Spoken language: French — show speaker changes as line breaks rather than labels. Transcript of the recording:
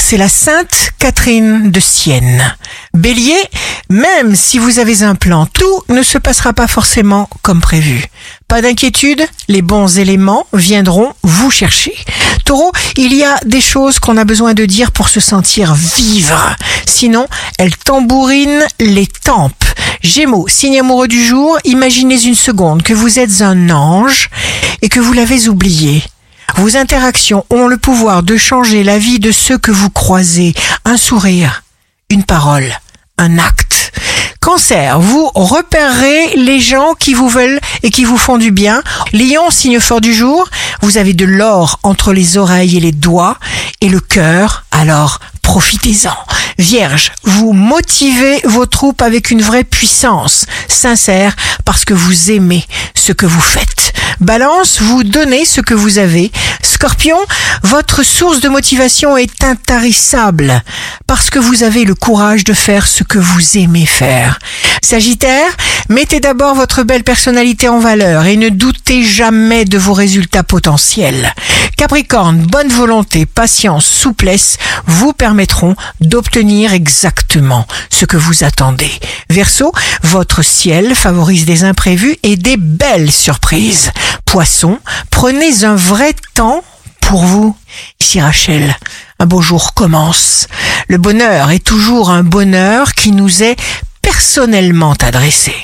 c'est la Sainte Catherine de Sienne. Bélier, même si vous avez un plan, tout ne se passera pas forcément comme prévu. Pas d'inquiétude, les bons éléments viendront vous chercher. Taureau, il y a des choses qu'on a besoin de dire pour se sentir vivre. Sinon, elles tambourinent les tempes. Gémeaux, signe amoureux du jour, imaginez une seconde que vous êtes un ange et que vous l'avez oublié. Vos interactions ont le pouvoir de changer la vie de ceux que vous croisez. Un sourire, une parole, un acte. Cancer, vous repérerez les gens qui vous veulent et qui vous font du bien. Lion, signe fort du jour, vous avez de l'or entre les oreilles et les doigts et le cœur, alors profitez-en. Vierge, vous motivez vos troupes avec une vraie puissance, sincère, parce que vous aimez ce que vous faites. Balance, vous donnez ce que vous avez. Scorpion, votre source de motivation est intarissable parce que vous avez le courage de faire ce que vous aimez faire. Sagittaire, mettez d'abord votre belle personnalité en valeur et ne doutez jamais de vos résultats potentiels. Capricorne, bonne volonté, patience, souplesse vous permettront d'obtenir exactement ce que vous attendez. Verseau, votre ciel favorise des imprévus et des belles surprises. Poisson, prenez un vrai temps pour vous. Ici Rachel, un beau jour commence. Le bonheur est toujours un bonheur qui nous est personnellement adressé.